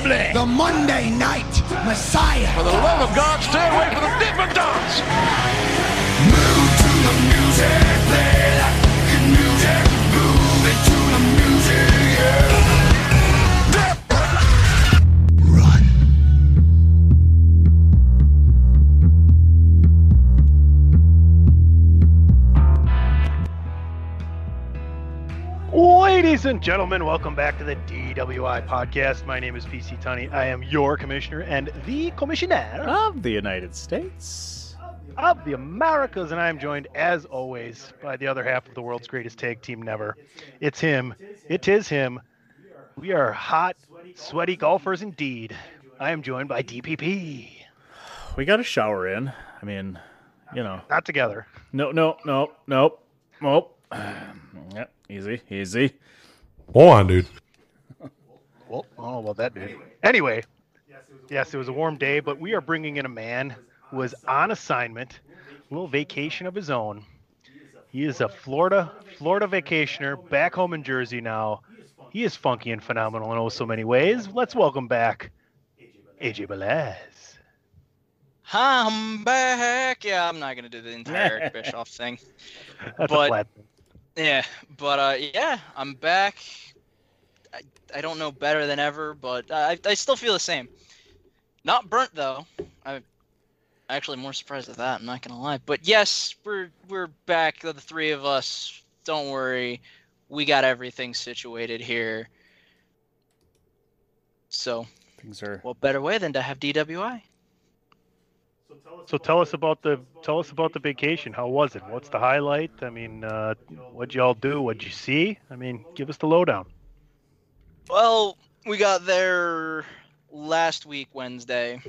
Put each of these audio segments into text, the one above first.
bit the bubbly. The Monday Night Messiah. For the love of God, stay away from the Dippin' Dots. Move to the music, play like good music. Move it to the music, yeah. Run. Ladies and gentlemen, welcome back to the DWI podcast. My name is PC Tunney. I am your commissioner and the commissioner of the United States. of the Americas, and I am joined, as always, by the other half of the world's greatest tag team never. It's him. It is him. We are hot, sweaty golfers indeed. I am joined by DPP. We got a shower in. I mean, you know, Not together. no, no, no, nope, nope. Yep, easy, easy. Hold on, dude. Well, I don't know about that, dude. Anyway, yes, it was a warm day, but we are bringing in a man who was on assignment, a little vacation of his own. He is a Florida Florida vacationer back home in Jersey now. He is funky and phenomenal in oh so many ways. Let's welcome back AJ Belaz. I'm back. Yeah, I'm not gonna do the entire Eric Bischoff thing. That's But- a flat. Yeah, but uh, yeah, I'm back. I, I don't know better than ever, but I, I still feel the same. Not burnt though. I'm actually more surprised at that. I'm not gonna lie. But yes, we're we're back. The three of us. Don't worry, we got everything situated here. So, Things are. what better way than to have DWI? So tell us about the tell us about the vacation. How was it? What's the highlight? I mean, uh, what'd y'all do? What'd you see? I mean, give us the lowdown. Well, we got there last week Wednesday,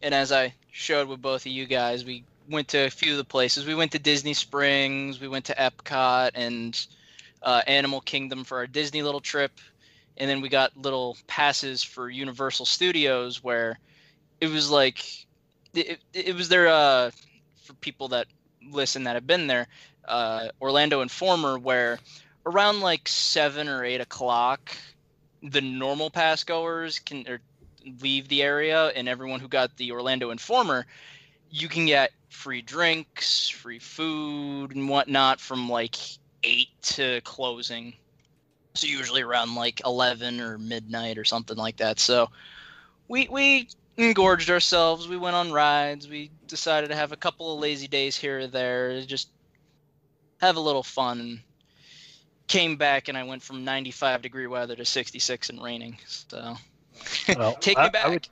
and as I showed with both of you guys, we went to a few of the places. We went to Disney Springs, we went to Epcot and uh, Animal Kingdom for our Disney little trip, and then we got little passes for Universal Studios where it was like it, it was their uh, for people that listen that have been there, uh, Orlando Informer where around like seven or eight o'clock the normal pass goers can or leave the area and everyone who got the Orlando Informer, you can get free drinks, free food and whatnot from like eight to closing. So usually around like 11 or midnight or something like that. So we we engorged ourselves. We went on rides. We decided to have a couple of lazy days here or there, just have a little fun. Came back and I went from 95 degree weather to 66 and raining. So Well, take I- me I back. would-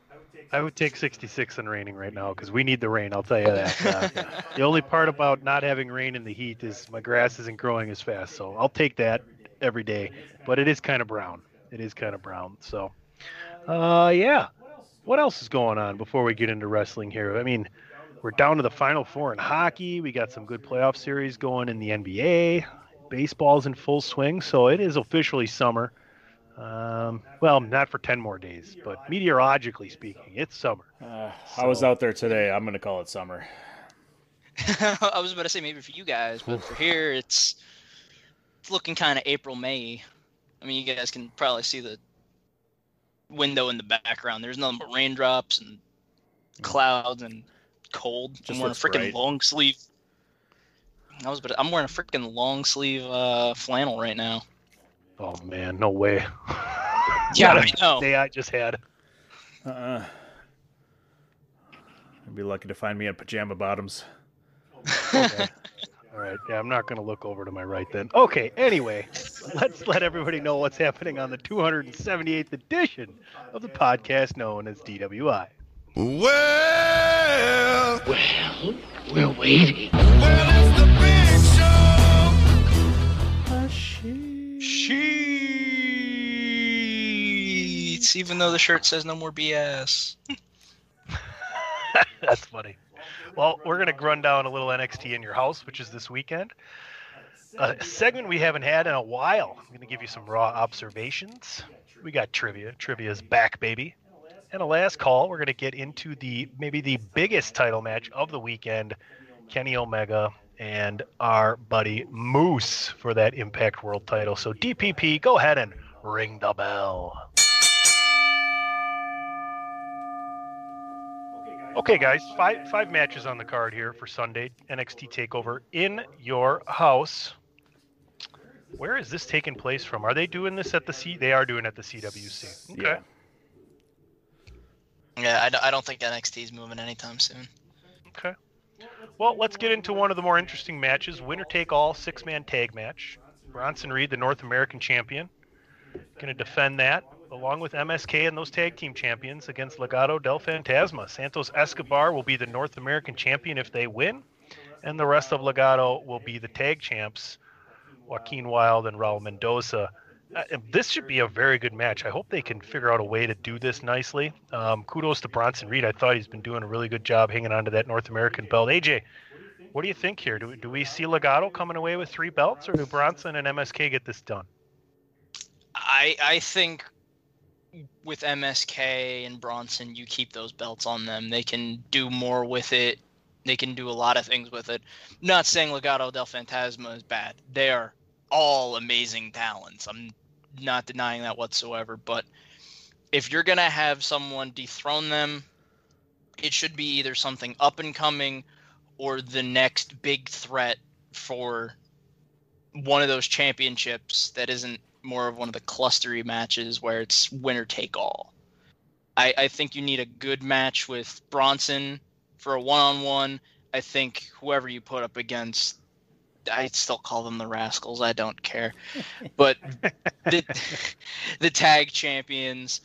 I would take 66 and raining right now because we need the rain. I'll tell you that. Uh, the only part about not having rain in the heat is my grass isn't growing as fast, so I'll take that every day. But it is kind of brown. It is kind of brown. So, uh, yeah. What else is going on before we get into wrestling here? I mean, we're down to the final four in hockey. We got some good playoff series going in the NBA. Baseball's in full swing, so it is officially summer. Um, well, not for 10 more days, but meteorologically speaking, it's summer. Uh, I was out there today. I'm gonna call it summer. I was about to say maybe for you guys, but for here it's it's looking kind of April May. I mean, you guys can probably see the window in the background. There's nothing but raindrops and clouds and cold. Just I'm wearing a freaking long sleeve. I was, but I'm wearing a freaking long sleeve uh, flannel right now. Oh man, no way. Yeah, Not I a know. day I just had. Uh-uh. You'd be lucky to find me in pajama bottoms. Okay. All right. Yeah, I'm not going to look over to my right then. Okay. Anyway, let's let everybody know what's happening on the 278th edition of the podcast known as DWI. Well, Well, we're waiting. well, Sheets, even though the shirt says no more BS. That's funny. Well, we're going to run down a little NXT in your house, which is this weekend. A segment we haven't had in a while. I'm going to give you some raw observations. We got trivia. Trivia's back, baby. And a last call. We're going to get into the maybe the biggest title match of the weekend Kenny Omega and our buddy Moose for that Impact World title. So, DPP, go ahead and ring the bell. Okay, guys, five five matches on the card here for Sunday NXT Takeover in your house. Where is this taking place from? Are they doing this at the C? They are doing it at the CWC. Okay. Yeah. Yeah, I, d- I don't think NXT is moving anytime soon. Okay. Well, let's get into one of the more interesting matches. Winner take all six man tag match. Bronson Reed, the North American champion, going to defend that along with MSK and those tag team champions against Legado del Fantasma. Santos Escobar will be the North American champion if they win, and the rest of Legado will be the tag champs, Joaquin Wilde and Raul Mendoza. Uh, this should be a very good match. I hope they can figure out a way to do this nicely. Um, kudos to Bronson Reed. I thought he's been doing a really good job hanging on to that North American belt. AJ, what do you think here? Do we, do we see Legado coming away with three belts, or do Bronson and MSK get this done? I I think with MSK and Bronson, you keep those belts on them. They can do more with it. They can do a lot of things with it. Not saying Legado del Fantasma is bad. They are all amazing talents. I'm not denying that whatsoever. But if you're gonna have someone dethrone them, it should be either something up and coming or the next big threat for one of those championships that isn't more of one of the clustery matches where it's winner take all. I, I think you need a good match with Bronson for a one on one. I think whoever you put up against, I still call them the Rascals. I don't care. But the, the tag champions,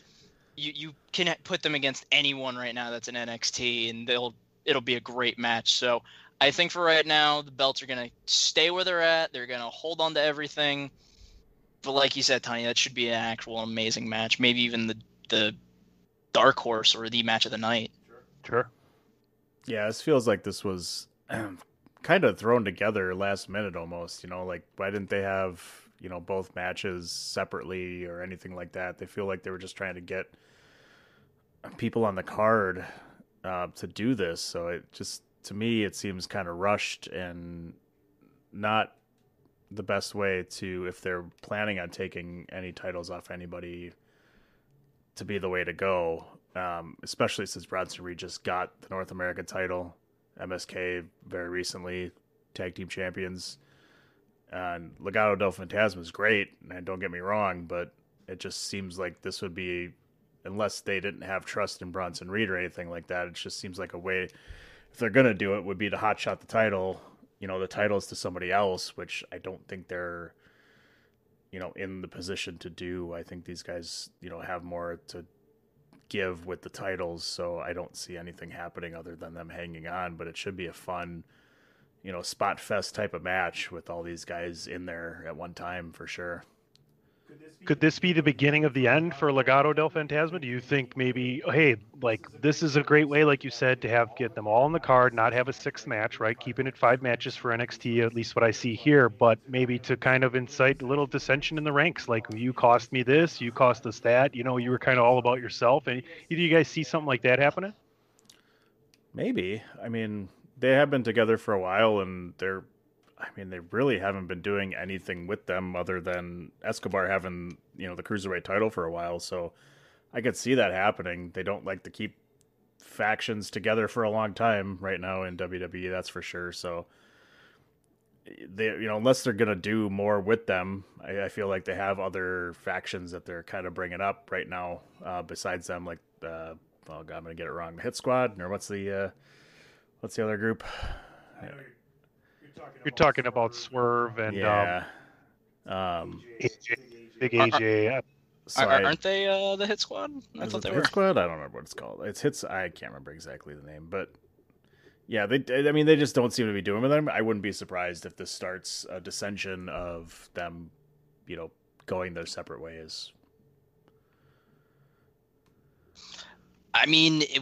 you, you can put them against anyone right now that's in NXT, and they'll it'll be a great match. So I think for right now, the belts are gonna stay where they're at. They're gonna hold on to everything. But like you said, Tony, that should be an actual amazing match. Maybe even the the dark horse or the match of the night. Sure. Yeah, this feels like this was kind of thrown together last minute almost. You know, like why didn't they have you know both matches separately or anything like that? They feel like they were just trying to get people on the card uh, to do this. So it just to me it seems kind of rushed and not the best way to if they're planning on taking any titles off anybody to be the way to go. Um, especially since Bronson Reed just got the North American title, MSK very recently, tag team champions. And Legado del Fantasma is great, and don't get me wrong, but it just seems like this would be, unless they didn't have trust in Bronson Reed or anything like that, it just seems like a way, if they're going to do it, would be to hotshot the title, you know, the titles to somebody else, which I don't think they're, you know, in the position to do. I think these guys, you know, have more to give with the titles, so I don't see anything happening other than them hanging on. But it should be a fun, you know, spot fest type of match with all these guys in there at one time for sure. Could this be the beginning of the end for Legado del Fantasma? Do you think maybe, hey, like this is a great way, like you said, to have get them all on the card, not have a sixth match, right? Keeping it five matches for NXT, at least what I see here, but maybe to kind of incite a little dissension in the ranks. Like you cost me this, you cost us that. You know, you were kind of all about yourself. And do you guys see something like that happening? Maybe. I mean, they have been together for a while, and they're I mean, they really haven't been doing anything with them other than Escobar having, you know, the cruiserweight title for a while. So I could see that happening. They don't like to keep factions together for a long time right now in WWE, that's for sure. So they, you know, unless they're gonna do more with them, I, I feel like they have other factions that they're kind of bringing up right now. Uh, besides them, like, uh, oh god, I'm gonna get it wrong. The Hit Squad, or what's the, uh, what's the other group? You're talking about Swerve and yeah. Um, AJ, Big AJ. so Are, I- aren't they uh, the Hit Squad? I Is thought they the were. Hit Squad? I don't remember what it's called. It's hits. I can't remember exactly the name, but yeah, they. I mean, they just don't seem to be doing with them. I wouldn't be surprised if this starts a dissension of them, you know, going their separate ways. I mean, it,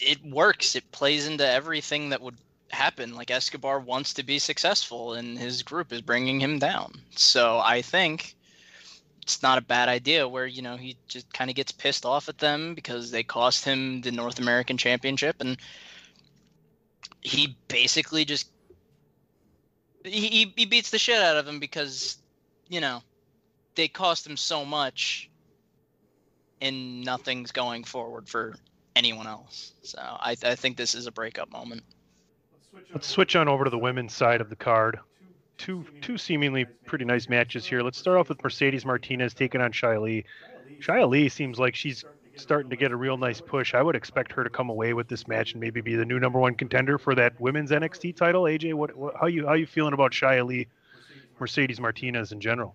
it works. It plays into everything that would happen. Like Escobar wants to be successful, and his group is bringing him down. So I think it's not a bad idea where you know he just kind of gets pissed off at them because they cost him the North American Championship, and he basically just he he- beats the shit out of him because you know they cost him so much and nothing's going forward for anyone else. So I, I think this is a breakup moment. Let's switch on over to the women's side of the card. Two two seemingly pretty nice matches here. Let's start off with Mercedes Martinez taking on Xia Li. Xia Li seems like she's starting to get a real nice push. I would expect her to come away with this match and maybe be the new number one contender for that women's NXT title. AJ, what, what how you how you feeling about Xia Li, Mercedes Martinez in general?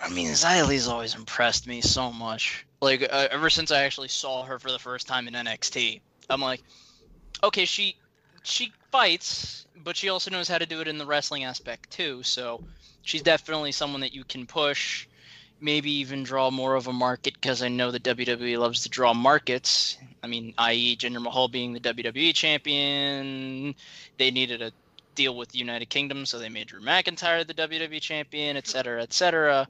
I mean, Xia Li's always impressed me so much. Like uh, ever since I actually saw her for the first time in NXT, I'm like, okay, she she fights, but she also knows how to do it in the wrestling aspect too. So she's definitely someone that you can push, maybe even draw more of a market because I know that WWE loves to draw markets. I mean, i.e., Jinder Mahal being the WWE champion, they needed a deal with the United Kingdom, so they made Drew McIntyre the WWE champion, et cetera, et cetera.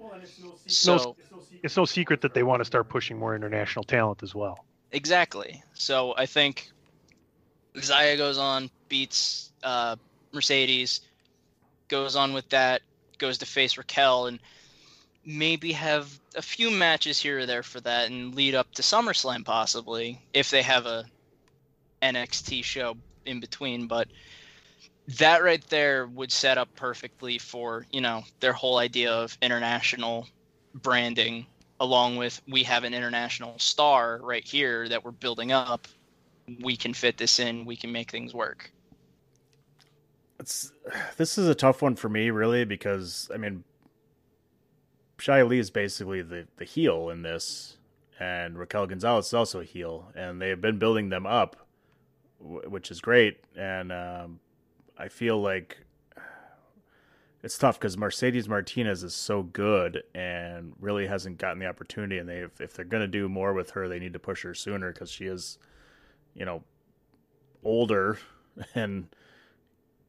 So It's no secret that they want to start pushing more international talent as well. exactly. So I think Xia goes on, beats uh, Mercedes, goes on with that, goes to face Raquel, and maybe have a few matches here or there for that, and lead up to SummerSlam possibly if they have a NXT show in between. But that right there would set up perfectly for you know their whole idea of international branding along with we have an international star right here that we're building up we can fit this in we can make things work It's this is a tough one for me, really, because I mean, Xia Li is basically the the heel in this, and Raquel Gonzalez is also a heel, and they have been building them up, which is great. And um, I feel like it's tough because Mercedes Martinez is so good and really hasn't gotten the opportunity. And they, if, if they're going to do more with her, they need to push her sooner because she is, you know, older and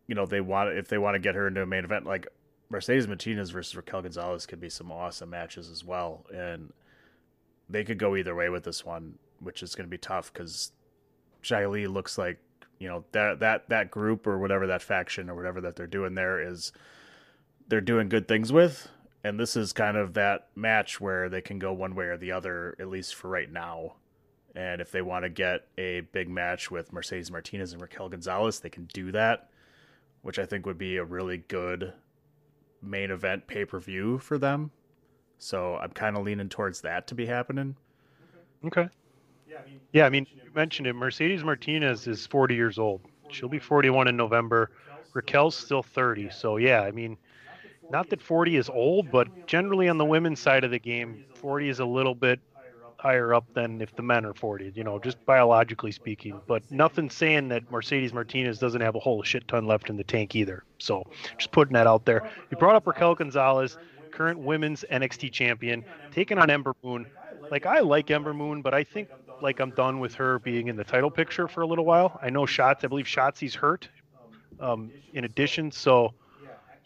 you know they want if they want to get her into a main event like Mercedes Martinez versus Raquel Gonzalez could be some awesome matches as well, and they could go either way with this one, which is going to be tough because Li looks like you know that that that group or whatever that faction or whatever that they're doing there is they're doing good things with, and this is kind of that match where they can go one way or the other at least for right now. And if they want to get a big match with Mercedes Martinez and Raquel Gonzalez, they can do that which I think would be a really good main event pay per view for them. So I'm kind of leaning towards that to be happening. Okay. Yeah, Yeah. I mean, you mentioned it. Mercedes Martinez is 40 years old. She'll be 41 in November. Raquel's still 30. So, yeah, I mean, not that 40 is old, but generally on the women's side of the game, 40 is a little bit higher up than if the men are 40, you know, just biologically speaking. But nothing saying that Mercedes Martinez doesn't have a whole shit ton left in the tank either. So, just putting that out there. You brought up Raquel Gonzalez, current women's NXT champion, taking on Ember Moon. Like, I like Ember Moon, but I think like I'm done with her being in the title picture for a little while. I know Shots, I believe Shotzi's hurt. Um, in addition, so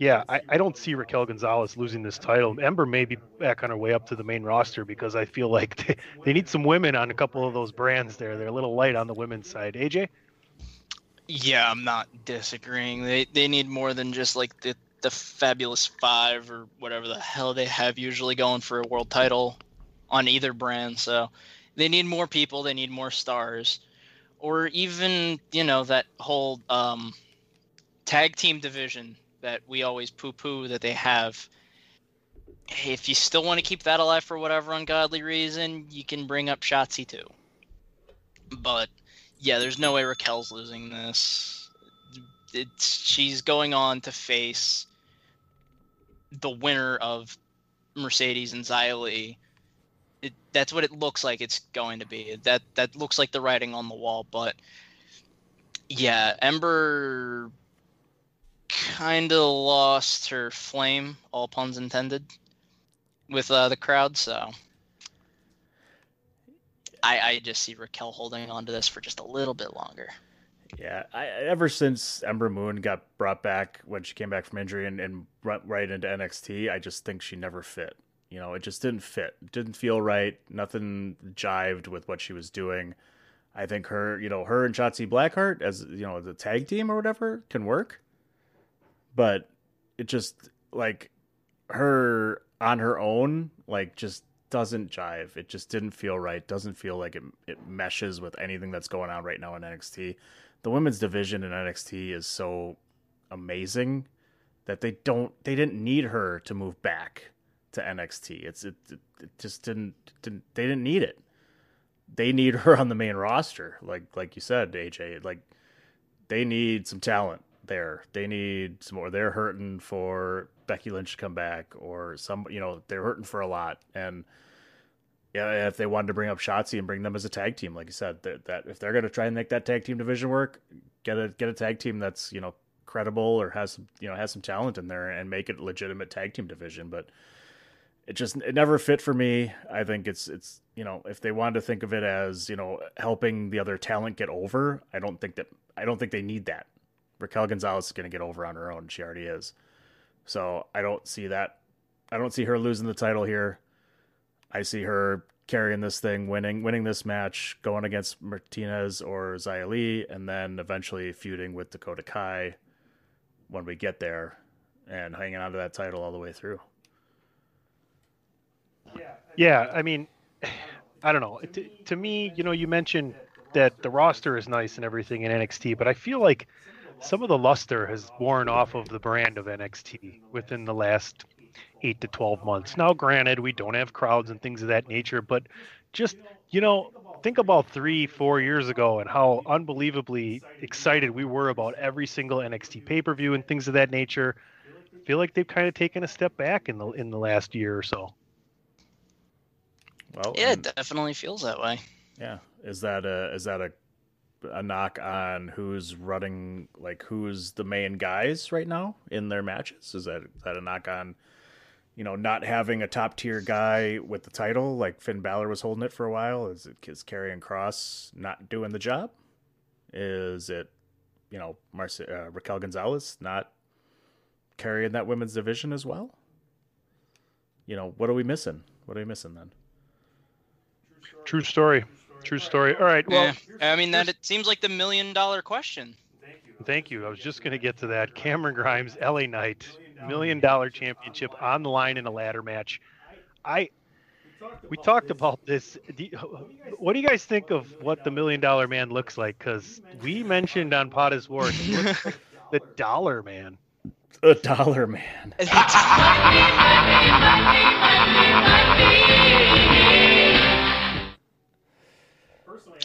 yeah, I, I don't see Raquel Gonzalez losing this title. Ember may be back on her way up to the main roster because I feel like they, they need some women on a couple of those brands there. They're a little light on the women's side. AJ? Yeah, I'm not disagreeing. They they need more than just like the the fabulous five or whatever the hell they have usually going for a world title on either brand. So they need more people. They need more stars, or even you know that whole um, tag team division that we always poo-poo that they have. If you still want to keep that alive for whatever ungodly reason, you can bring up Shotzi too. But yeah, there's no way Raquel's losing this. It's she's going on to face the winner of Mercedes and Li. It, that's what it looks like it's going to be. That that looks like the writing on the wall. But yeah, Ember kind of lost her flame, all puns intended, with uh, the crowd. So I, I just see Raquel holding on to this for just a little bit longer. Yeah, I, ever since Ember Moon got brought back when she came back from injury and, and went right into NXT, I just think she never fit. You know, it just didn't fit. It didn't feel right. Nothing jived with what she was doing. I think her, you know, her and Shotzi Blackheart as you know the tag team or whatever can work, but it just like her on her own, like just doesn't jive. It just didn't feel right. Doesn't feel like it it meshes with anything that's going on right now in NXT. The women's division in NXT is so amazing that they don't they didn't need her to move back to NXT. It's it, it, it just didn't, didn't they didn't need it. They need her on the main roster, like like you said, AJ. Like they need some talent there. They need some more. They're hurting for Becky Lynch to come back, or some. You know, they're hurting for a lot. And yeah, if they wanted to bring up Shotzi and bring them as a tag team, like you said, that, that if they're going to try and make that tag team division work, get a get a tag team that's you know credible or has you know has some talent in there and make it a legitimate tag team division. But it just it never fit for me. I think it's it's you know if they wanted to think of it as you know helping the other talent get over, I don't think that I don't think they need that. Raquel Gonzalez is going to get over on her own. She already is. So I don't see that. I don't see her losing the title here. I see her carrying this thing, winning winning this match, going against Martinez or Xia and then eventually feuding with Dakota Kai when we get there, and hanging on to that title all the way through. Yeah, Yeah, I mean, I don't know. To, to me, you know, you mentioned that the roster is nice and everything in NXT, but I feel like some of the luster has worn off of the brand of NXT within the last eight to 12 months. Now, granted, we don't have crowds and things of that nature, but just, you know, think about three, four years ago and how unbelievably excited we were about every single NXT pay per view and things of that nature. I feel like they've kind of taken a step back in the in the last year or so. Well, Yeah, and- it definitely feels that way. Yeah. Is that a is that a a knock on who's running like who's the main guys right now in their matches? Is that is that a knock on you know not having a top tier guy with the title like Finn Balor was holding it for a while? Is it is Karrion Kross not doing the job? Is it you know Marce- uh, Raquel Gonzalez not carrying that women's division as well? You know what are we missing? What are we missing then? True story. True story. All right. Well, yeah. I mean that it seems like the million dollar question. Thank you. I was just going to get to that. Cameron Grimes, LA Knight, million dollar championship on the line in a ladder match. I we talked about this. What do you guys think of what the million dollar man looks like? Because we mentioned on Pot is War, like the dollar man. The dollar man.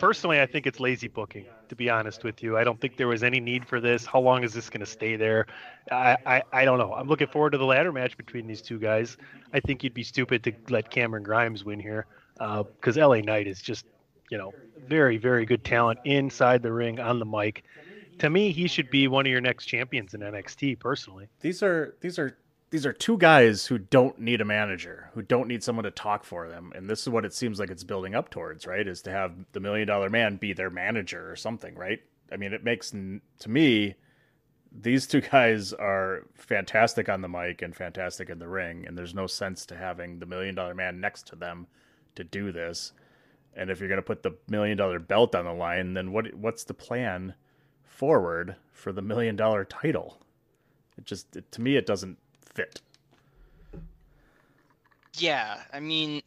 Personally, I think it's lazy booking. To be honest with you, I don't think there was any need for this. How long is this going to stay there? I, I I don't know. I'm looking forward to the ladder match between these two guys. I think you'd be stupid to let Cameron Grimes win here uh, because LA Knight is just you know very very good talent inside the ring on the mic. To me, he should be one of your next champions in NXT. Personally, These are these are these are two guys who don't need a manager, who don't need someone to talk for them, and this is what it seems like it's building up towards, right? Is to have the million dollar man be their manager or something, right? I mean, it makes to me these two guys are fantastic on the mic and fantastic in the ring, and there's no sense to having the million dollar man next to them to do this. And if you're going to put the million dollar belt on the line, then what what's the plan forward for the million dollar title? It just it, to me it doesn't fit. Yeah, I mean,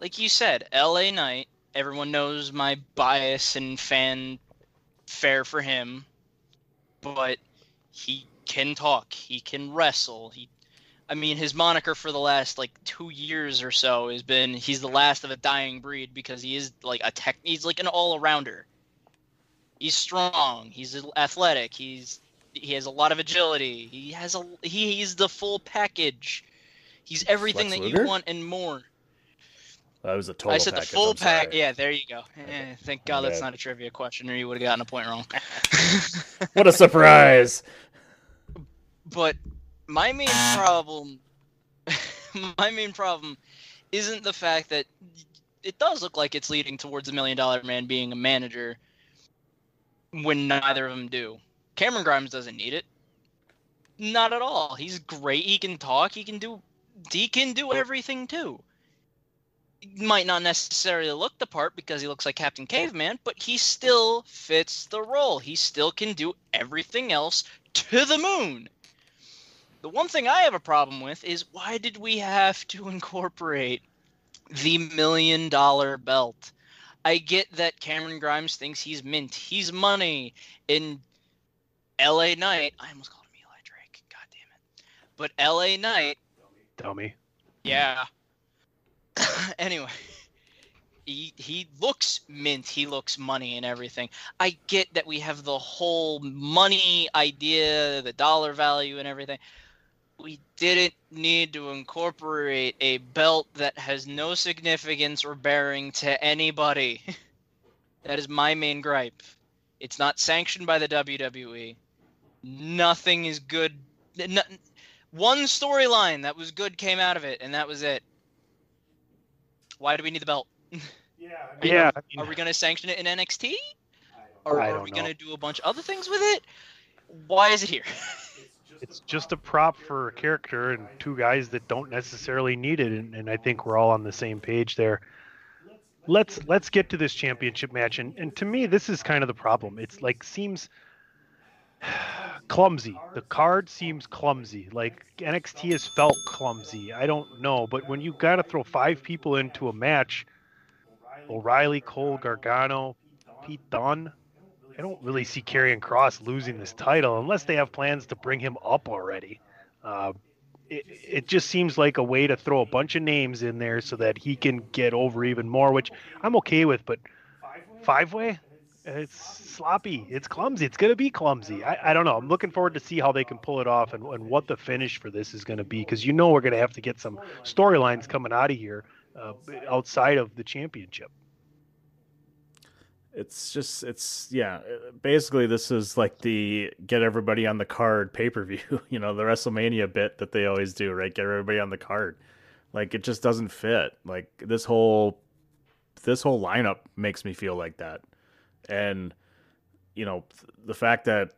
like you said, LA Knight, everyone knows my bias and fan fair for him, but he can talk, he can wrestle. He I mean, his moniker for the last like 2 years or so has been he's the last of a dying breed because he is like a tech he's like an all-arounder. He's strong, he's athletic, he's he has a lot of agility. He has a he, he's the full package. He's everything Lex that Luger? you want and more. That was a total. I said package, the full pack. Yeah, there you go. Eh, thank God that's not a trivia question, or you would have gotten a point wrong. What a surprise! but my main problem, my main problem, isn't the fact that it does look like it's leading towards a million dollar man being a manager when neither of them do. Cameron Grimes doesn't need it. Not at all. He's great. He can talk. He can do. He can do everything too. Might not necessarily look the part because he looks like Captain Caveman, but he still fits the role. He still can do everything else to the moon. The one thing I have a problem with is why did we have to incorporate the million dollar belt? I get that Cameron Grimes thinks he's mint, he's money. In LA Knight, I almost called him Eli Drake. God damn it. But LA Knight, dummy. yeah. anyway, he he looks mint, he looks money and everything. I get that we have the whole money idea, the dollar value and everything. We didn't need to incorporate a belt that has no significance or bearing to anybody. that is my main gripe. It's not sanctioned by the WWE. Nothing is good. no- one storyline that was good came out of it, and that was it. Why do we need the belt? Yeah, I Are mean, we going to sanction it in NXT? Or I are don't we going to do a bunch of other things with it? Why is it here? it's just a prop for a character and two guys that don't necessarily need it, and, and I think we're all on the same page there. Let's let's get to this championship match, and, and to me, this is kind of the problem. It's like seems clumsy. The card seems clumsy. Like NXT has felt clumsy. I don't know, but when you got to throw five people into a match, O'Reilly, Cole, Gargano, Pete Dunne, I don't really see Karrion Kross losing this title unless they have plans to bring him up already. Uh, it, it just seems like a way to throw a bunch of names in there so that he can get over even more, which I'm okay with. But five way, it's sloppy. It's clumsy. It's going to be clumsy. I, I don't know. I'm looking forward to see how they can pull it off and, and what the finish for this is going to be because you know we're going to have to get some storylines coming out of here uh, outside of the championship. It's just it's yeah. Basically, this is like the get everybody on the card pay per view. You know, the WrestleMania bit that they always do, right? Get everybody on the card. Like it just doesn't fit. Like this whole this whole lineup makes me feel like that, and you know the fact that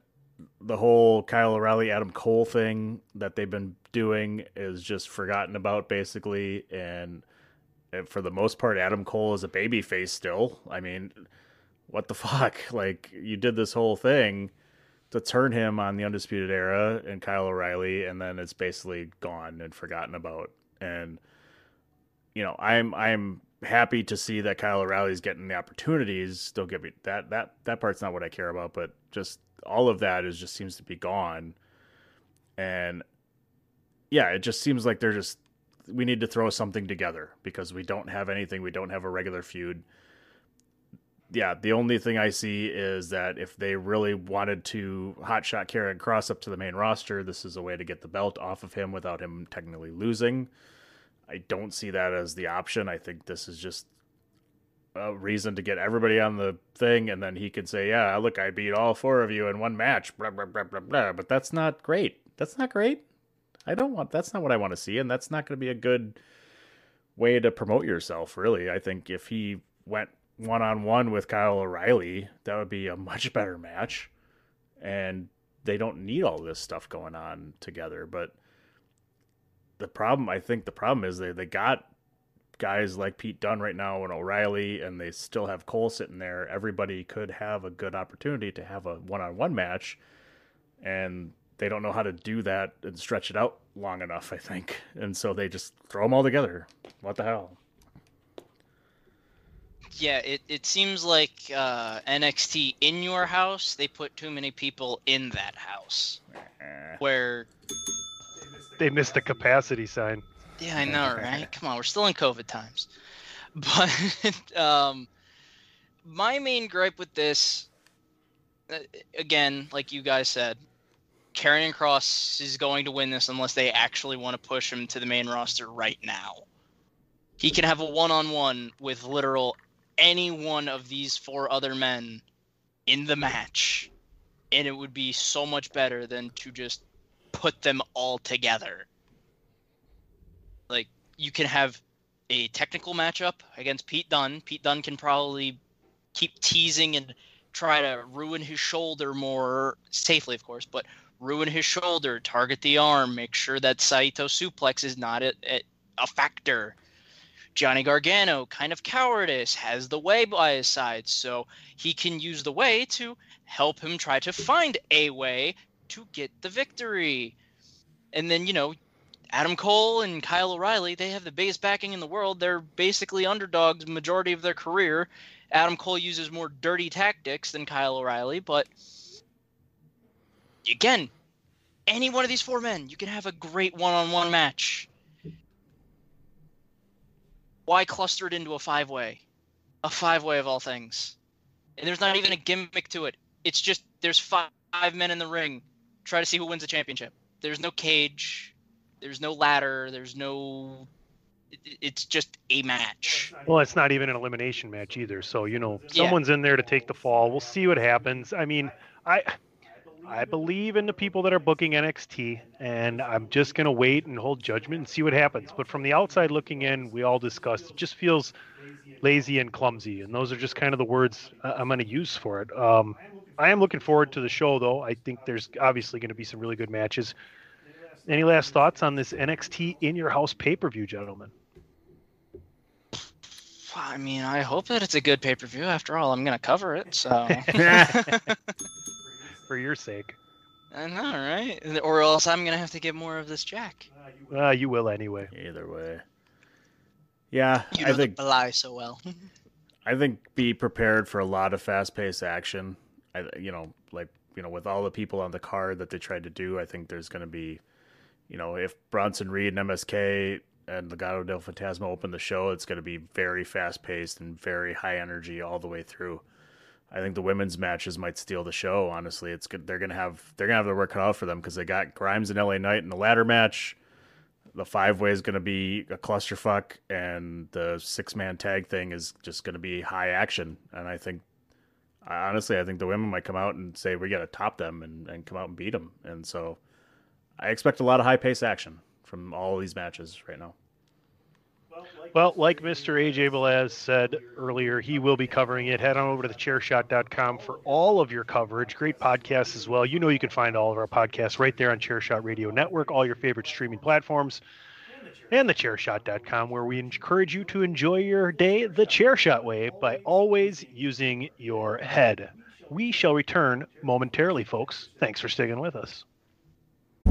the whole Kyle O'Reilly Adam Cole thing that they've been doing is just forgotten about basically, and, for the most part, Adam Cole is a baby face still. I mean what the fuck? Like you did this whole thing to turn him on the Undisputed Era and Kyle O'Reilly, and then it's basically gone and forgotten about. And you know, I'm I'm happy to see that Kyle O'Reilly's getting the opportunities. Don't get me that that that part's not what I care about, but just all of that is just seems to be gone. And yeah, it just seems like they're just we need to throw something together because we don't have anything. We don't have a regular feud. Yeah, the only thing I see is that if they really wanted to hotshot Karrion Kross up to the main roster, this is a way to get the belt off of him without him technically losing. I don't see that as the option. I think this is just a reason to get everybody on the thing, and then he could say, "Yeah, look, I beat all four of you in one match." Blah blah blah blah blah. But that's not great. That's not great. I don't want. That's not what I want to see, and that's not going to be a good way to promote yourself. Really, I think if he went one on one with Kyle O'Reilly, that would be a much better match. And they don't need all this stuff going on together. But the problem, I think, the problem is they they got guys like Pete Dunne right now and O'Reilly, and they still have Cole sitting there. Everybody could have a good opportunity to have a one on one match, and they don't know how to do that and stretch it out long enough, I think. And so they just throw them all together. What the hell? Yeah, it, it seems like uh, NXT in your house, they put too many people in that house. Where, They missed the capacity sign. yeah, I know, right? Come on, we're still in COVID times. But um, my main gripe with this, uh, again, like you guys said, Karrion Kross is going to win this unless they actually want to push him to the main roster right now. He can have a one-on-one with literal any one of these four other men in the match, and it would be so much better than to just put them all together. Like you can have a technical matchup against Pete Dunne. Pete Dunne can probably keep teasing and try to ruin his shoulder more safely, of course, but ruin his shoulder, target the arm, make sure that Saito suplex is not a, a factor. Johnny Gargano, kind of cowardice, has the way by his side, so he can use the way to help him try to find a way to get the victory. And then, you know, Adam Cole and Kyle O'Reilly, they have the biggest backing in the world. They're basically underdogs majority of their career. Adam Cole uses more dirty tactics than Kyle O'Reilly, but again, any one of these four men, you can have a great one-on-one match. Why cluster it into a five-way? A five-way of all things. And there's not even a gimmick to it. It's just there's five men in the ring. Try to see who wins the championship. There's no cage. There's no ladder. There's no. It's just a match. Well, it's not even an elimination match either. So you know, Yeah. someone's in there to take the fall. We'll see what happens. I mean, I I believe in the people that are booking NXT, and I'm just gonna wait and hold judgment and see what happens. But from the outside looking in, we all discussed it just feels lazy and clumsy, and those are just kind of the words I'm gonna use for it. Um, I am looking forward to the show, though. I think there's obviously going to be some really good matches. Any last thoughts on this NXT in your house pay per view, gentlemen? I mean, I hope that it's a good pay per view. After all, I'm gonna cover it, so. For your sake. I know, right? Or else I'm gonna have to get more of this Jack. Uh, you will anyway. Either way. Yeah, You I know think the lie so well. I think be prepared for a lot of fast-paced action. I, you know, like you know, with all the people on the card that they tried to do, I think there's going to be, you know, if Bronson Reed and MSK and Legado del Fantasma open the show, it's going to be very fast-paced and very high energy all the way through. I think the women's matches might steal the show. Honestly, it's good. They're gonna have they're gonna have their work cut out for them because they got Grimes and LA Knight in the ladder match. The five way is going to be a clusterfuck, and the six man tag thing is just going to be high action. And I think, honestly, I think the women might come out and say we got to top them and, and come out and beat them. And so, I expect a lot of high pace action from all these matches right now. Well, like Mr. AJ Velez said earlier, he will be covering it. Head on over to thechairshot.com for all of your coverage. Great podcasts as well. You know you can find all of our podcasts right there on Chairshot Radio Network, all your favorite streaming platforms, and thechairshot.com, where we encourage you to enjoy your day the Chairshot way by always using your head. We shall return momentarily, folks. Thanks for sticking with us.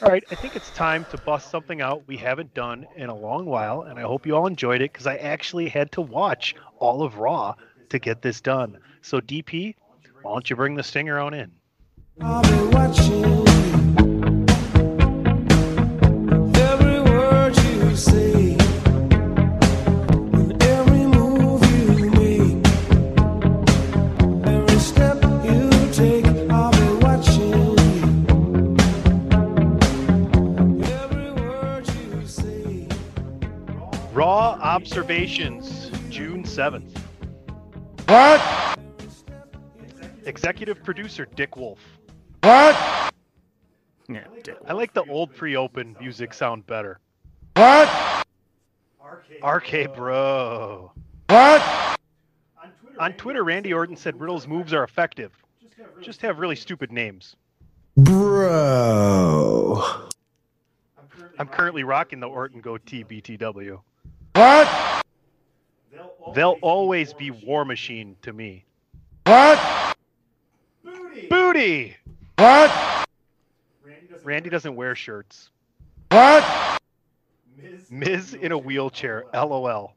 All right, I think it's time to bust something out we haven't done in a long while, and I hope you all enjoyed it because I actually had to watch all of Raw to get this done. So, DP, why don't you bring the stinger on in? I'll be watching every word you say, Observations, June 7th. What? Executive producer Dick Wolf. What? Yeah, Dick. I like the old pre-open music sound better. What? RK Bro. What? On Twitter, Randy Orton said Riddle's moves are effective. Just have really stupid names. Bro. I'm currently rocking the Orton goatee BTW. What? They'll always be War Machine to me. What? Booty! What? Randy doesn't wear shirts. What? Miz in a wheelchair. LOL.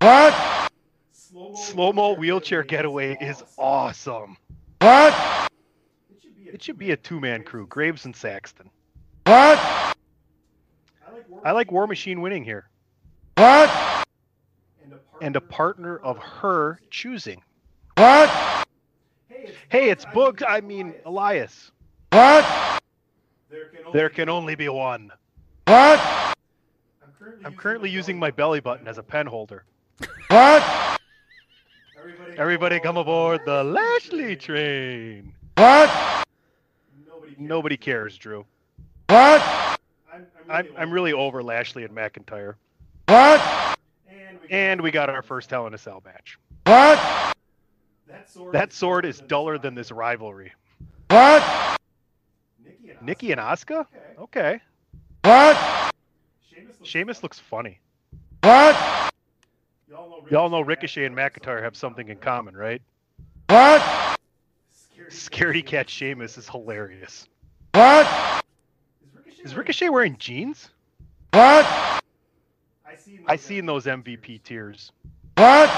What? Slow mo wheelchair getaway is awesome. What? It should be a two man crew Graves and Saxton. What? I like War Machine winning here. What? And a partner of her choosing. What? Hey, it's Boog. I mean, Elias. What? There can only be one. What? I'm currently using my belly button as a pen holder. What? Everybody come aboard the Lashley train. What? Nobody cares, Drew. What? I'm, I'm really over Lashley and McIntyre. What? And we got our first Hell in a Cell match. What? That sword is duller than this rivalry. What? Nikki and Asuka? Okay. What? Sheamus looks funny. What? Y'all know Ricochet and McIntyre have something in common, right? What? Scaredy Cat Sheamus is hilarious. What? Is Ricochet wearing jeans? What? I seen those MVP tears. What?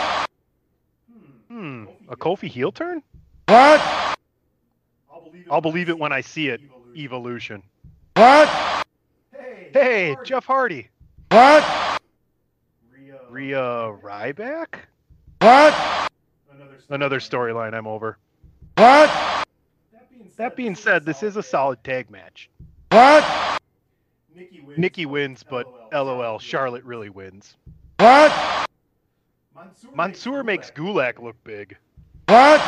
Hmm, a Kofi heel turn? What? I'll believe it when I see it. Evolution. What? Hey, hey Jeff Hardy. What? Rhea Ryback? What? Another storyline I'm over. What? That being said, this is a solid tag match. What? Nikki wins, but LOL, Charlotte really wins. What? Mansoor Mansoor makes Gulak look big. What?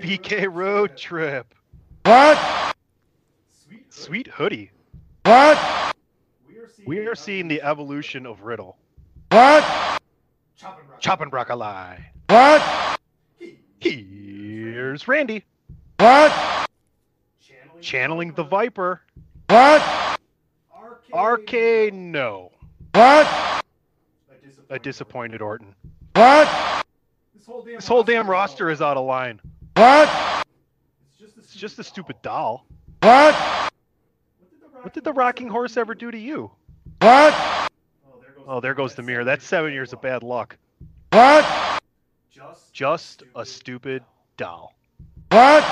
BK Road Trip. What? Sweet hoodie. What? We are seeing the evolution of Riddle. What? Chopping broccoli. What? Here's Randy. What? Channeling the Viper. What? RK no. What? A disappointed Orton. What? This whole damn roster is out of line. What? It's just a stupid doll. What? What did the rocking horse ever do to you? What? Oh, there goes oh, the mirror. That's seven years of bad luck. What? Just a stupid doll. What?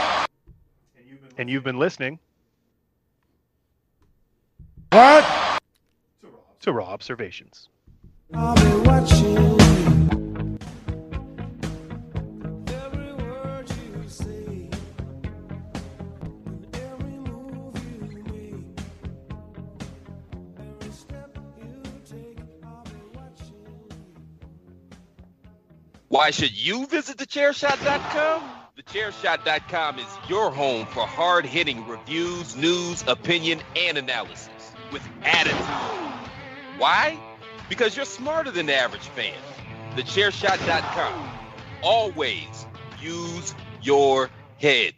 And you've been listening What? To raw observations. I'll be watching. Why should you visit thechairshot.com? Thechairshot.com is your home for hard hitting reviews, news, opinion, and analysis with attitude. Why? Because you're smarter than the average fan. Thechairshot.com. Always use your head.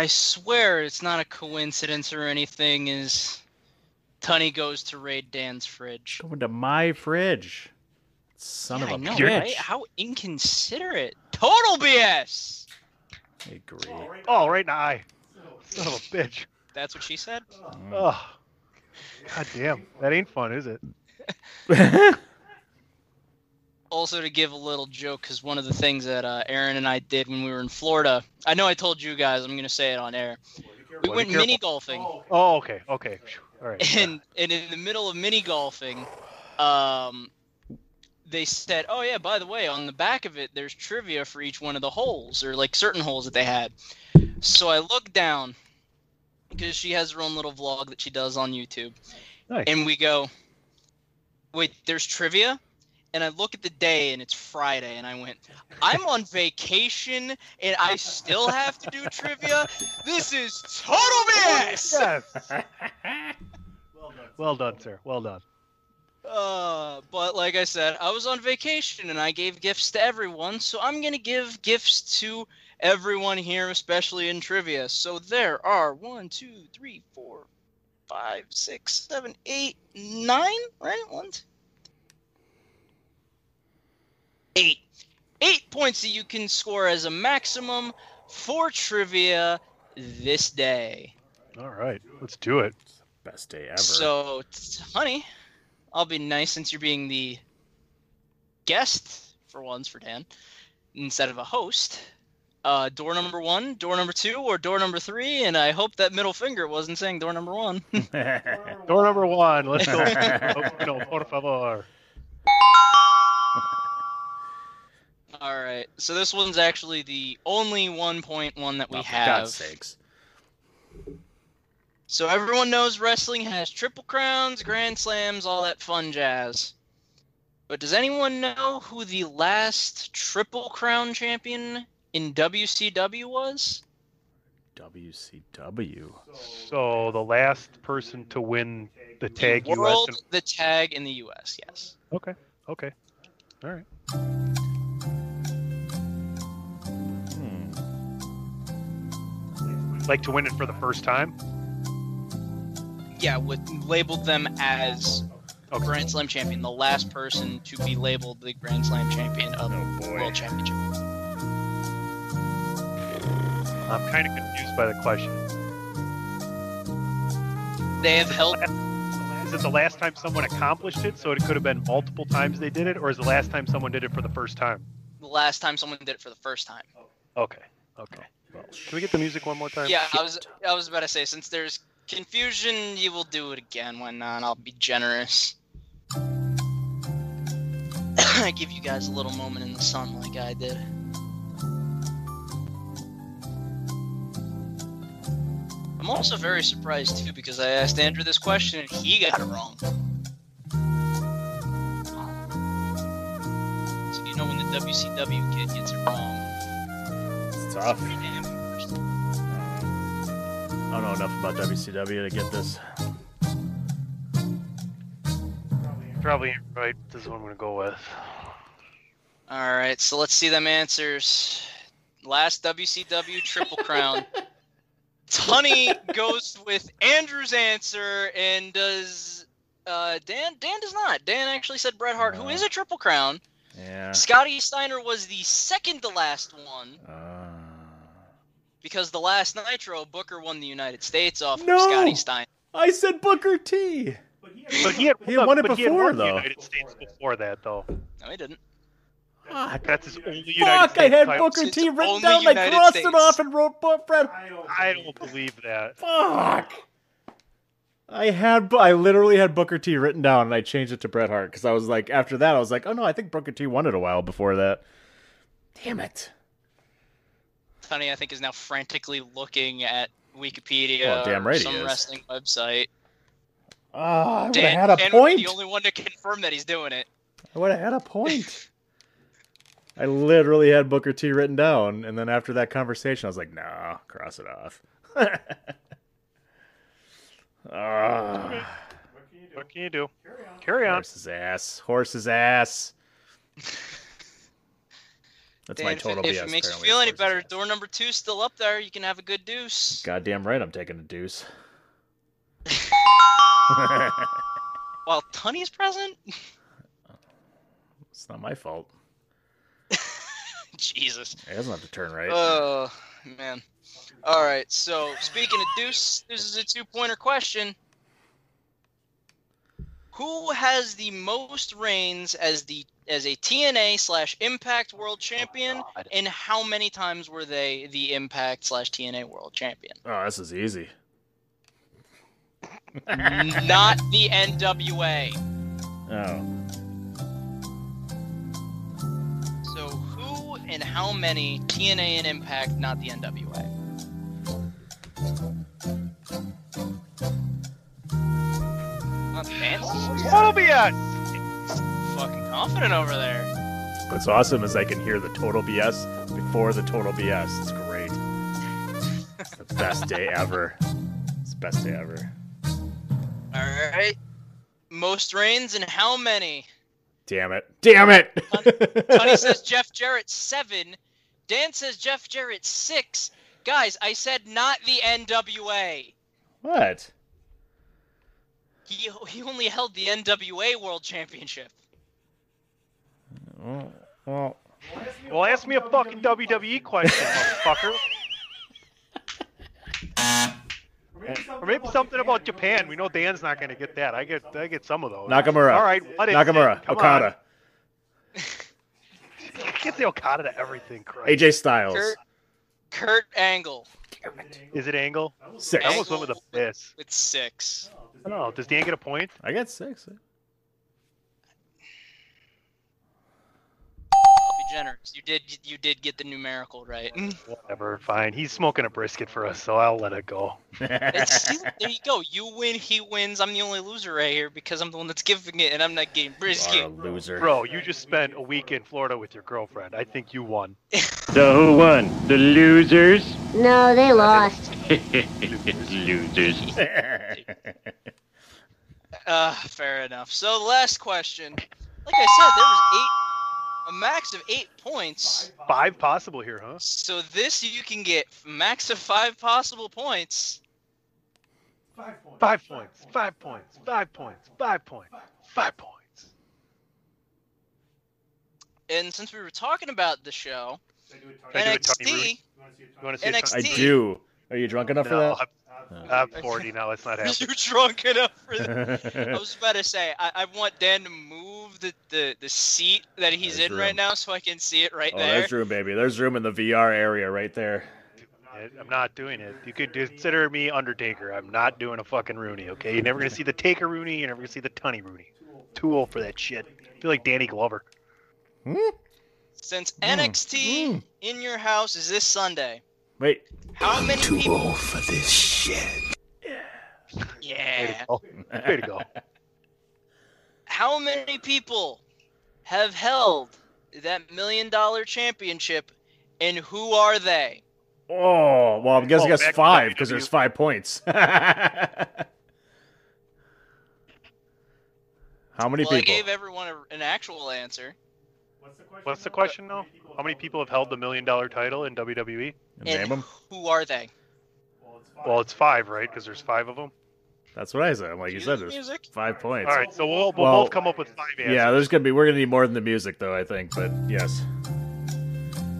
I swear it's not a coincidence or anything. Is Tunney goes to raid Dan's fridge? Going to my fridge. Son Yeah, of a I know, bitch. right? How inconsiderate! Total BS. I agree. Oh, right in the eye. Son of a bitch. That's what she said. Oh. God damn. That ain't fun, is it? Also, to give a little joke, because one of the things that uh, Aaron and I did when we were in Florida, I know I told you guys. I'm gonna say it on air. We Well, went mini golfing. Oh, okay. Okay. All right. and and in the middle of mini golfing, um, they said, "Oh yeah, by the way, on the back of it, there's trivia for each one of the holes, or like certain holes that they had." So I look down because she has her own little vlog that she does on YouTube, Nice. and we go, "Wait, there's trivia." And I look at the day and it's Friday, and I went, I'm on vacation and I still have to do trivia? This is total BS! Yes. well done, sir. Well done. Uh, but like I said, I was on vacation and I gave gifts to everyone, so I'm gonna give gifts to everyone here, especially in trivia. So there are one, two, three, four, five, six, seven, eight, nine, right? One, two, eight. Eight points that you can score as a maximum for trivia this day. All right. Let's do it. Best day ever. So, honey, I'll be nice since you're being the guest for once for Dan instead of a host. Uh, door number one, door number two, or door number three, and I hope that middle finger wasn't saying door number one. Door number one. Let's go. oh, no, por favor. All right, so this one's actually the only one point one that we Oh, for have. God's sakes. So everyone knows wrestling has triple crowns, grand slams, all that fun jazz. But does anyone know who the last triple crown champion in WCW was? WCW. So the last person to win the tag US. World, and- the tag in the US, yes. Okay. Okay. All right. Like to win it for the first time. Yeah, with labeled them as a Grand Slam champion, the last person to be labeled the Grand Slam champion of oh, the World Championship. I'm kind of confused by the question. They have held Is it the last time someone accomplished it? So it could have been multiple times they did it, or is it the last time someone did it for the first time? the last time someone did it for the first time. Okay. Okay. Can we get the music one more time? Yeah, I was I was about to say since there's confusion, you will do it again. Why not? I'll be generous. I give you guys a little moment in the sun like I did. I'm also very surprised too because I asked Andrew this question and he got it wrong. So you know when the WCW kid gets it wrong. It's tough. Pretty damn embarrassing. I don't know enough about WCW to get this. Probably right. This is what I'm gonna go with. All right, so let's see them answers. Last WCW Triple Crown. Tunney goes with Andrew's answer, and does uh, Dan? Dan does not. Dan actually said Bret Hart, who is a Triple Crown. Yeah. Scotty Steiner was the second to last one Uh, because the last Nitro, Booker won the United States off No! of Scotty Steiner. I said Booker T. But he had, He had won it but he had before, won the though. United States before that, though. No, he didn't. Ah, That's his only United Fuck! I had title. Booker T written only down. I crossed States. it off and wrote Bo- Fred. I don't believe that. Fuck. I had I literally had Booker T written down and I changed it to Bret Hart because I was like after that I was like oh no I think Booker T won it a while before that. Damn it. Tony, I think, is now frantically looking at Wikipedia Well, damn right he some wrestling website. Oh, I would have had a Dan point. would the only one to confirm that he's doing it. I would have had a point. I literally had Booker T written down, and then after that conversation, I was like, "Nah, cross it off." Ah, What can you do? Carry on. horse's ass, horse's ass. That's my Dan, if total if, BS. it makes you feel any better, door number two's still up there. You can have a good deuce. Goddamn right, I'm taking a deuce. While Tunney's present? it's not my fault. Jesus. It doesn't have to turn right. Oh, man. All right, so speaking of deuce, this is a two pointer question. Who has the most reigns as the as a TNA slash Impact World oh Champion, and how many times were they the Impact slash TNA World Champion? oh, this is easy. Not the NWA. Oh, So who and how many TNA and Impact, not the NWA? Not fancy. Total BS. Fucking confident over there. what's awesome is I can hear the total BS before the total BS. It's great. It's the best day ever. It's the best day ever. All right. Most reigns and how many? Damn it! Damn it! Tony says Jeff Jarrett seven. Dan says Jeff Jarrett six. Guys, I said not the NWA. what? He he only held the NWA World Championship. Well, well, Well, ask me a fucking WWE question, motherfucker. Or maybe something about Japan. We know Dan's not going to get that. I get I get some of those. Nakamura. All right, what is Nakamura. it? Come Okada. On. Get the Okada to everything, Christ. AJ Styles. Kurt Kurt Angle Is it Angle? Six. I almost went with a piss. with six. I don't know. Does Dan get a point? I got six. I'll be generous. You did you did get the numerical right. Whatever, fine. He's smoking a brisket for us, so I'll let it go. It's- see, there you go. You win, he wins. I'm the only loser right here because I'm the one that's giving it, and I'm not getting You are a brisket. loser. Bro, you just spent a week in Florida with your girlfriend. I think you won. So who won? The losers? No, they lost. losers. Uh, fair enough. So last question. Like I said, there was eight, a max of eight points. Five possible here, huh? So this you can get max of five possible points. Five points. Five points. Five points. Five points. Five points. Five points. And since we were talking about the show, Can I do a Tony Rooney? NXT, You want to see a NXT. I do. Are you drunk enough No, for I'm, Uh, I'm 40 now. Let's not happen. You're drunk enough for that. I was about to say, I, I want Dan to move the, the, the seat that he's There's in right now so I can see it right oh, there. there's room, baby. There's room in the VR area right there. I'm not doing it. You could consider me Undertaker. I'm not doing a fucking Rooney, okay? You're never going to see the Taker Rooney. You're never going to see the Tunney Rooney. Too old for that shit. I feel like Danny Glover. Hmm? Since Mm, NXT hmm. in your house is this Sunday, Wait. how many people? for this shit. Yeah. Oh, way to go. How many people have held that million dollar championship, and who are they? Oh, well, I guess Oh, I guess five because there's five points. How many well, I people? gave everyone a, an actual answer. What's the question now? How many people have held the million dollar title in WWE? And Name them. who are they? Well, it's five, right? Because there's five of them. That's what I said. I'm like, you said there's music. five points. All right, so we'll, we'll Well, both come up with five answers. Yeah, there's gonna be. We're gonna need more than the music, though. I think, but yes.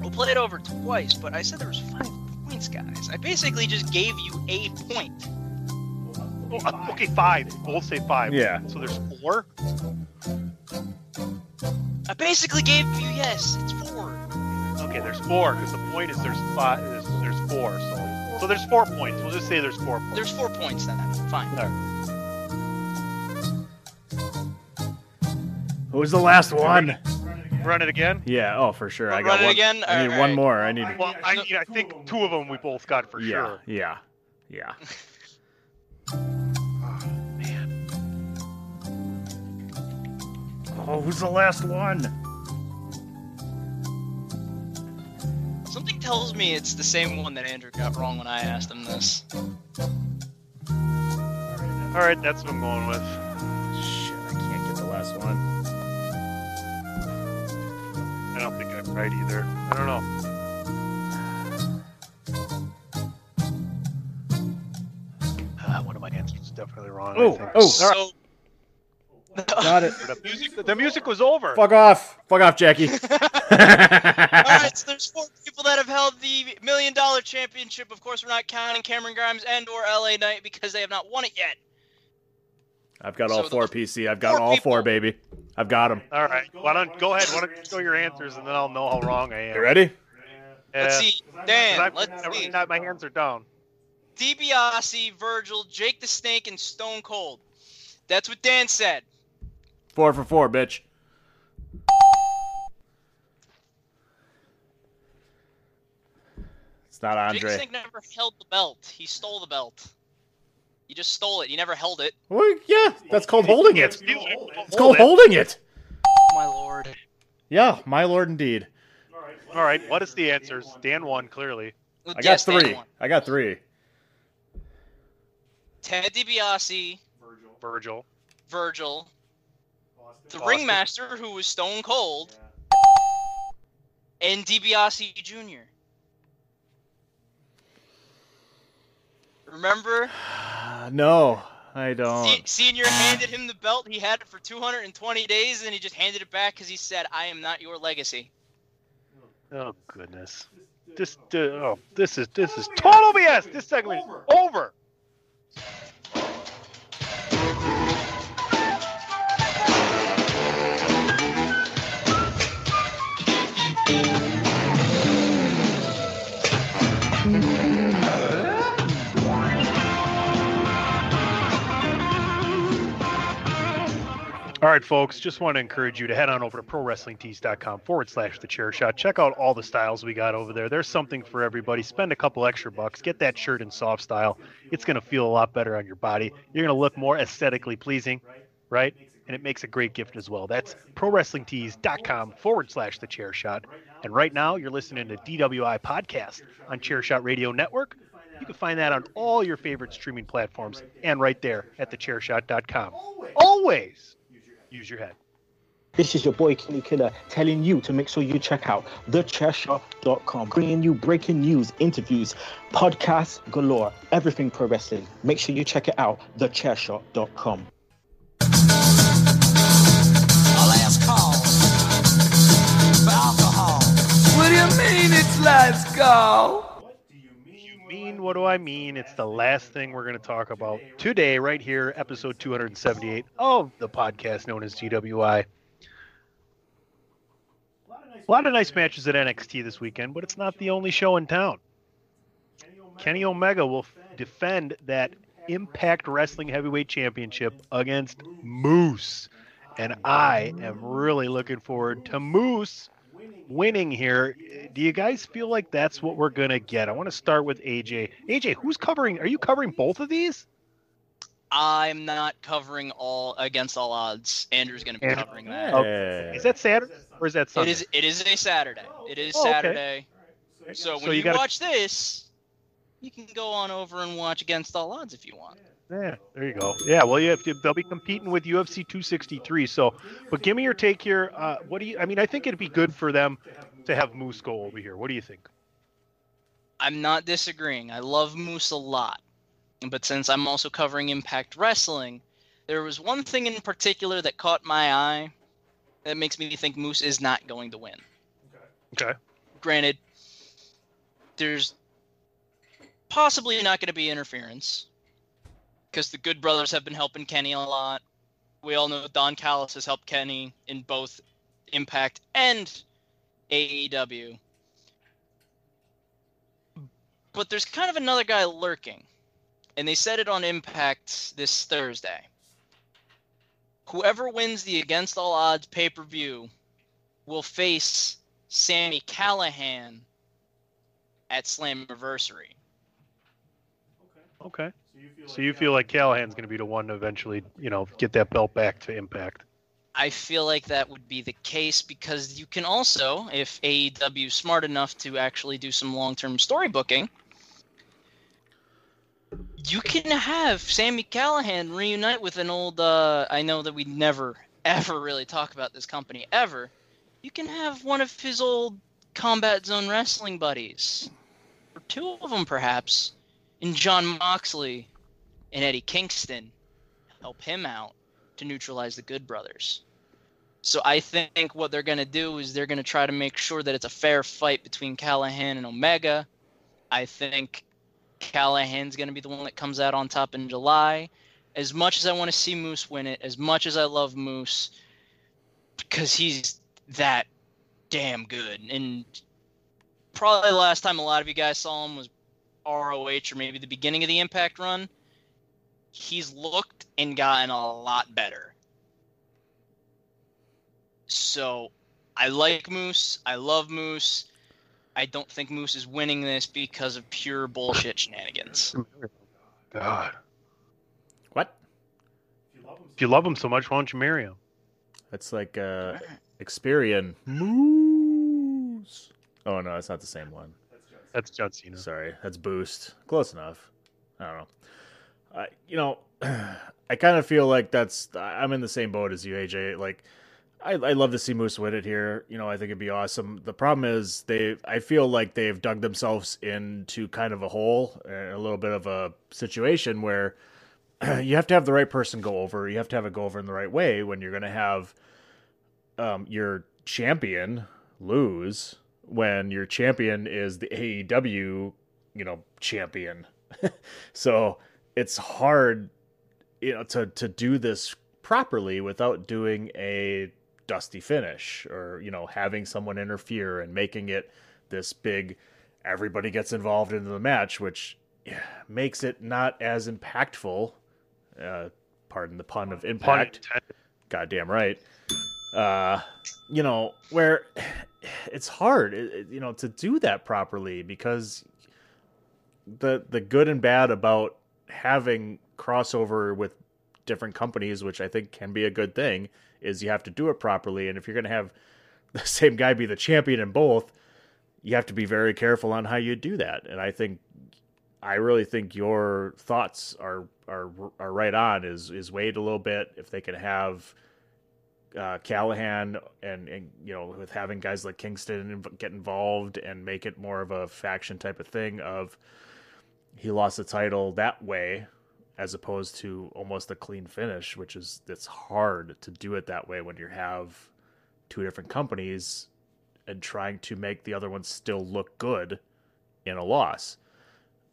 We'll play it over twice, but I said there was five points, guys. I basically just gave you a point. Oh, okay, five. We'll say five. Yeah. So there's four. I basically gave you yes, it's four. Okay, there's four because the point is there's five. There's, there's four. So so there's four points. We'll just say there's four points. There's four points then. Fine. Who was the last one? Run it again. Yeah. Oh, for sure. I Run got it one. again? I need All one right. more. I need. Well, I mean, I think two of them we both got for yeah. sure. Yeah. Yeah. Oh, who's the last one? Something tells me it's the same one that Andrew got wrong when I asked him this. All right, that's what I'm going with. Shit, I can't get the last one. I don't think I'm right either. I don't know. Ah, one of my answers is definitely wrong. I Oh, think. oh. All right. So Got it. The music, the music was over. Fuck off. Fuck off, Jackie. All right, so there's four people that have held the million dollar championship. Of course, we're not counting Cameron Grimes and or LA Knight because they have not won it yet. I've got all four PC. I've got four all four, baby. I've got them. All right. Why don't go ahead? Why don't you show your answers and then I'll know how wrong I am. You ready? Let's see, Dan. 'Cause I've- Let's I've- see. not- my hands are down. DiBiase, Virgil, Jake the Snake, and Stone Cold. That's what Dan said. Four for four, bitch. It's not Jake the Andre. Snake never held the belt. He stole the belt. He just stole it. He never held it. Well, yeah, that's called holding it. It's called holding it. My lord. Yeah, my lord, indeed. All right. What is the answers? Dan won clearly. I got Yes, three. I got three. Ted DiBiase, Virgil. Virgil. Virgil, the Austin. ringmaster who was Stone Cold, and DiBiase Jr. Remember, no, I don't. Se- Senior handed him the belt. He had it for 220 days, and he just handed it back because he said, "I am not your legacy." Oh goodness. This uh, oh this is this is total BS. This segment is over. Folks, just want to encourage you to head on over to prowrestlingtees.com forward slash the chair shot. Check out all the styles we got over there. There's something for everybody. Spend a couple extra bucks. Get that shirt in soft style. It's going to feel a lot better on your body. You're going to look more aesthetically pleasing, right? And it makes a great gift as well. That's prowrestlingtees.com forward slash the chair shot. And right now, you're listening to DWI Podcast on Chairshot Radio Network. You can find that on all your favorite streaming platforms and right there at thechairshot.com. Always use your head. This is your boy Kenny Killer telling you to make sure you check out thechairshot.com, bringing you breaking news, interviews, podcasts galore, everything pro wrestling. Make sure you check it out, thechairshot.com. last call for alcohol. What do you mean it's last call? Mean? What do I mean? It's the last thing we're going to talk about today, right here, episode 278 of the podcast known as DWI. A lot of nice matches at NXT this weekend, but it's not the only show in town. Kenny Omega will defend that Impact Wrestling Heavyweight Championship against Moose. And I am really looking forward to Moose winning here. Do you guys feel like that's what we're going to get? I want to start with AJ. AJ, who's covering? Are you covering both of these? I'm not covering all against all odds. Andrew's going to be And- covering that. Okay. Is that Saturday or is that It Sunday? is. It is a Saturday. Oh, it is Oh, okay. Saturday. So when So you you, gotta- watch this, you can go on over and watch Against All Odds if you want. Yeah, there you go. Yeah, well, you have to, they'll be competing with UFC 263. So, but give me your take here. Uh, what do you? I mean, I think it'd be good for them to have Moose go over here. What do you think? I'm not disagreeing. I love Moose a lot. But since I'm also covering Impact Wrestling, there was one thing in particular that caught my eye that makes me think Moose is not going to win. Okay. Granted, there's possibly not going to be interference because the Good Brothers have been helping Kenny a lot. We all know Don Callis has helped Kenny in both Impact and AEW. But there's kind of another guy lurking. And they said it on Impact this Thursday. Whoever wins the Against All Odds pay per view will face Sami Callihan at slam Slammiversary. Okay. So you feel like Callihan's going to be the one to eventually, you know, get that belt back to Impact. I feel like that would be the case because you can also, if AEW is smart enough to actually do some long term story booking, you can have Sami Callihan reunite with an old. Uh, I know that we never, ever really talk about this company ever. You can have one of his old Combat Zone wrestling buddies, or two of them perhaps, in Jon Moxley and Eddie Kingston, help him out to neutralize the Good Brothers. So I think what they're going to do is they're going to try to make sure that it's a fair fight between Callihan and Omega. I think Callihan's going to be the one that comes out on top in July. As much as I want to see Moose win it, as much as I love Moose, because he's that damn good. And probably the last time a lot of you guys saw him was ROH or maybe the beginning of the Impact run. He's looked and gotten a lot better. So I like Moose. I love Moose. I don't think Moose is winning this because of pure bullshit shenanigans. God. What? If you love him so much, why don't you marry him? That's like uh Experian. Moose. Oh no, it's not the same one. That's John Cena. Sorry, that's Boost. Close enough. I don't know. Uh, you know, I kind of feel like that's I'm in the same boat as you, AJ. Like, I I love to see Moose win it here. You know, I think it'd be awesome. The problem is they I feel like they've dug themselves into kind of a hole, a little bit of a situation where you have to have the right person go over. You have to have it go over in the right way when you're going to have um, your champion lose when your champion is the AEW, you know, champion. so it's hard, you know, to to do this properly without doing a dusty finish or you know having someone interfere and making it this big everybody gets involved into the match which yeah, makes it not as impactful. Uh pardon the pun of impact. goddamn right. Uh you know where it's hard you know to do that properly because the the good and bad about having crossover with different companies which i think can be a good thing is you have to do it properly. And if you're going to have the same guy be the champion in both you have to be very careful on how you do that. And i think i really think your thoughts are are are right on is is wait a little bit. If they can have uh, Callihan and, and you know with having guys like Kingston get involved and make it more of a faction type of thing of he lost the title that way as opposed to almost a clean finish which is it's hard to do it that way when you have two different companies and trying to make the other one still look good in a loss.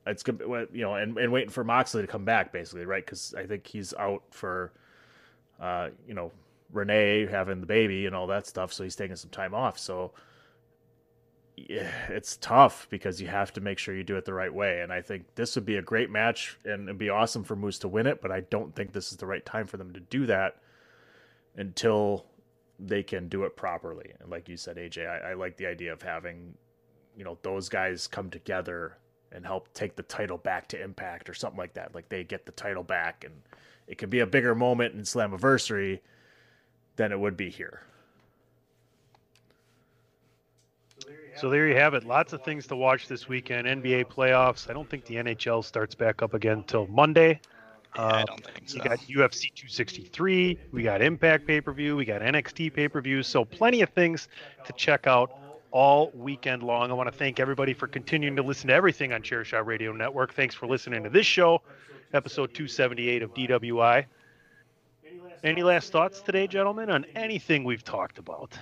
It's good you know and, and waiting for Moxley to come back basically right? Because I think he's out for uh, you know Renee having the baby and all that stuff, so he's taking some time off. So yeah, it's tough because you have to make sure you do it the right way. And I think this would be a great match and it'd be awesome for Moose to win it, but I don't think this is the right time for them to do that until they can do it properly. And like you said, AJ, I, I like the idea of having, you know, those guys come together and help take the title back to Impact or something like that. Like they get the title back and it could be a bigger moment in Slammiversary than it would be here. So there you have it. Lots of things to watch this weekend. NBA playoffs. I don't think the NHL starts back up again until Monday. I don't um, think so. We got UFC 263. We got Impact pay per view. We got NXT pay per view. So plenty of things to check out all weekend long. I want to thank everybody for continuing to listen to everything on Chairshot Radio Network. Thanks for listening to this show. episode 278 of DWI. Any last thoughts today, gentlemen, on anything we've talked about?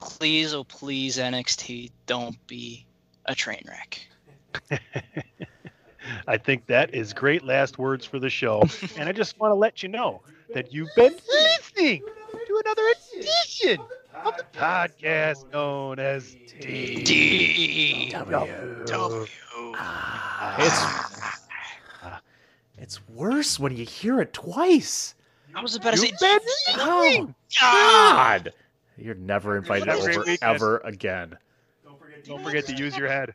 Please, oh please, NXT, don't be a train wreck. I think that is great last words for the show. and I just want to let you know that you've been listening to another edition of the podcast known as DW. It's it's worse when you hear it twice. I was about to say, You've been Oh listening. God! You're never invited Have a great over week, guys. ever again. Don't forget to use your head.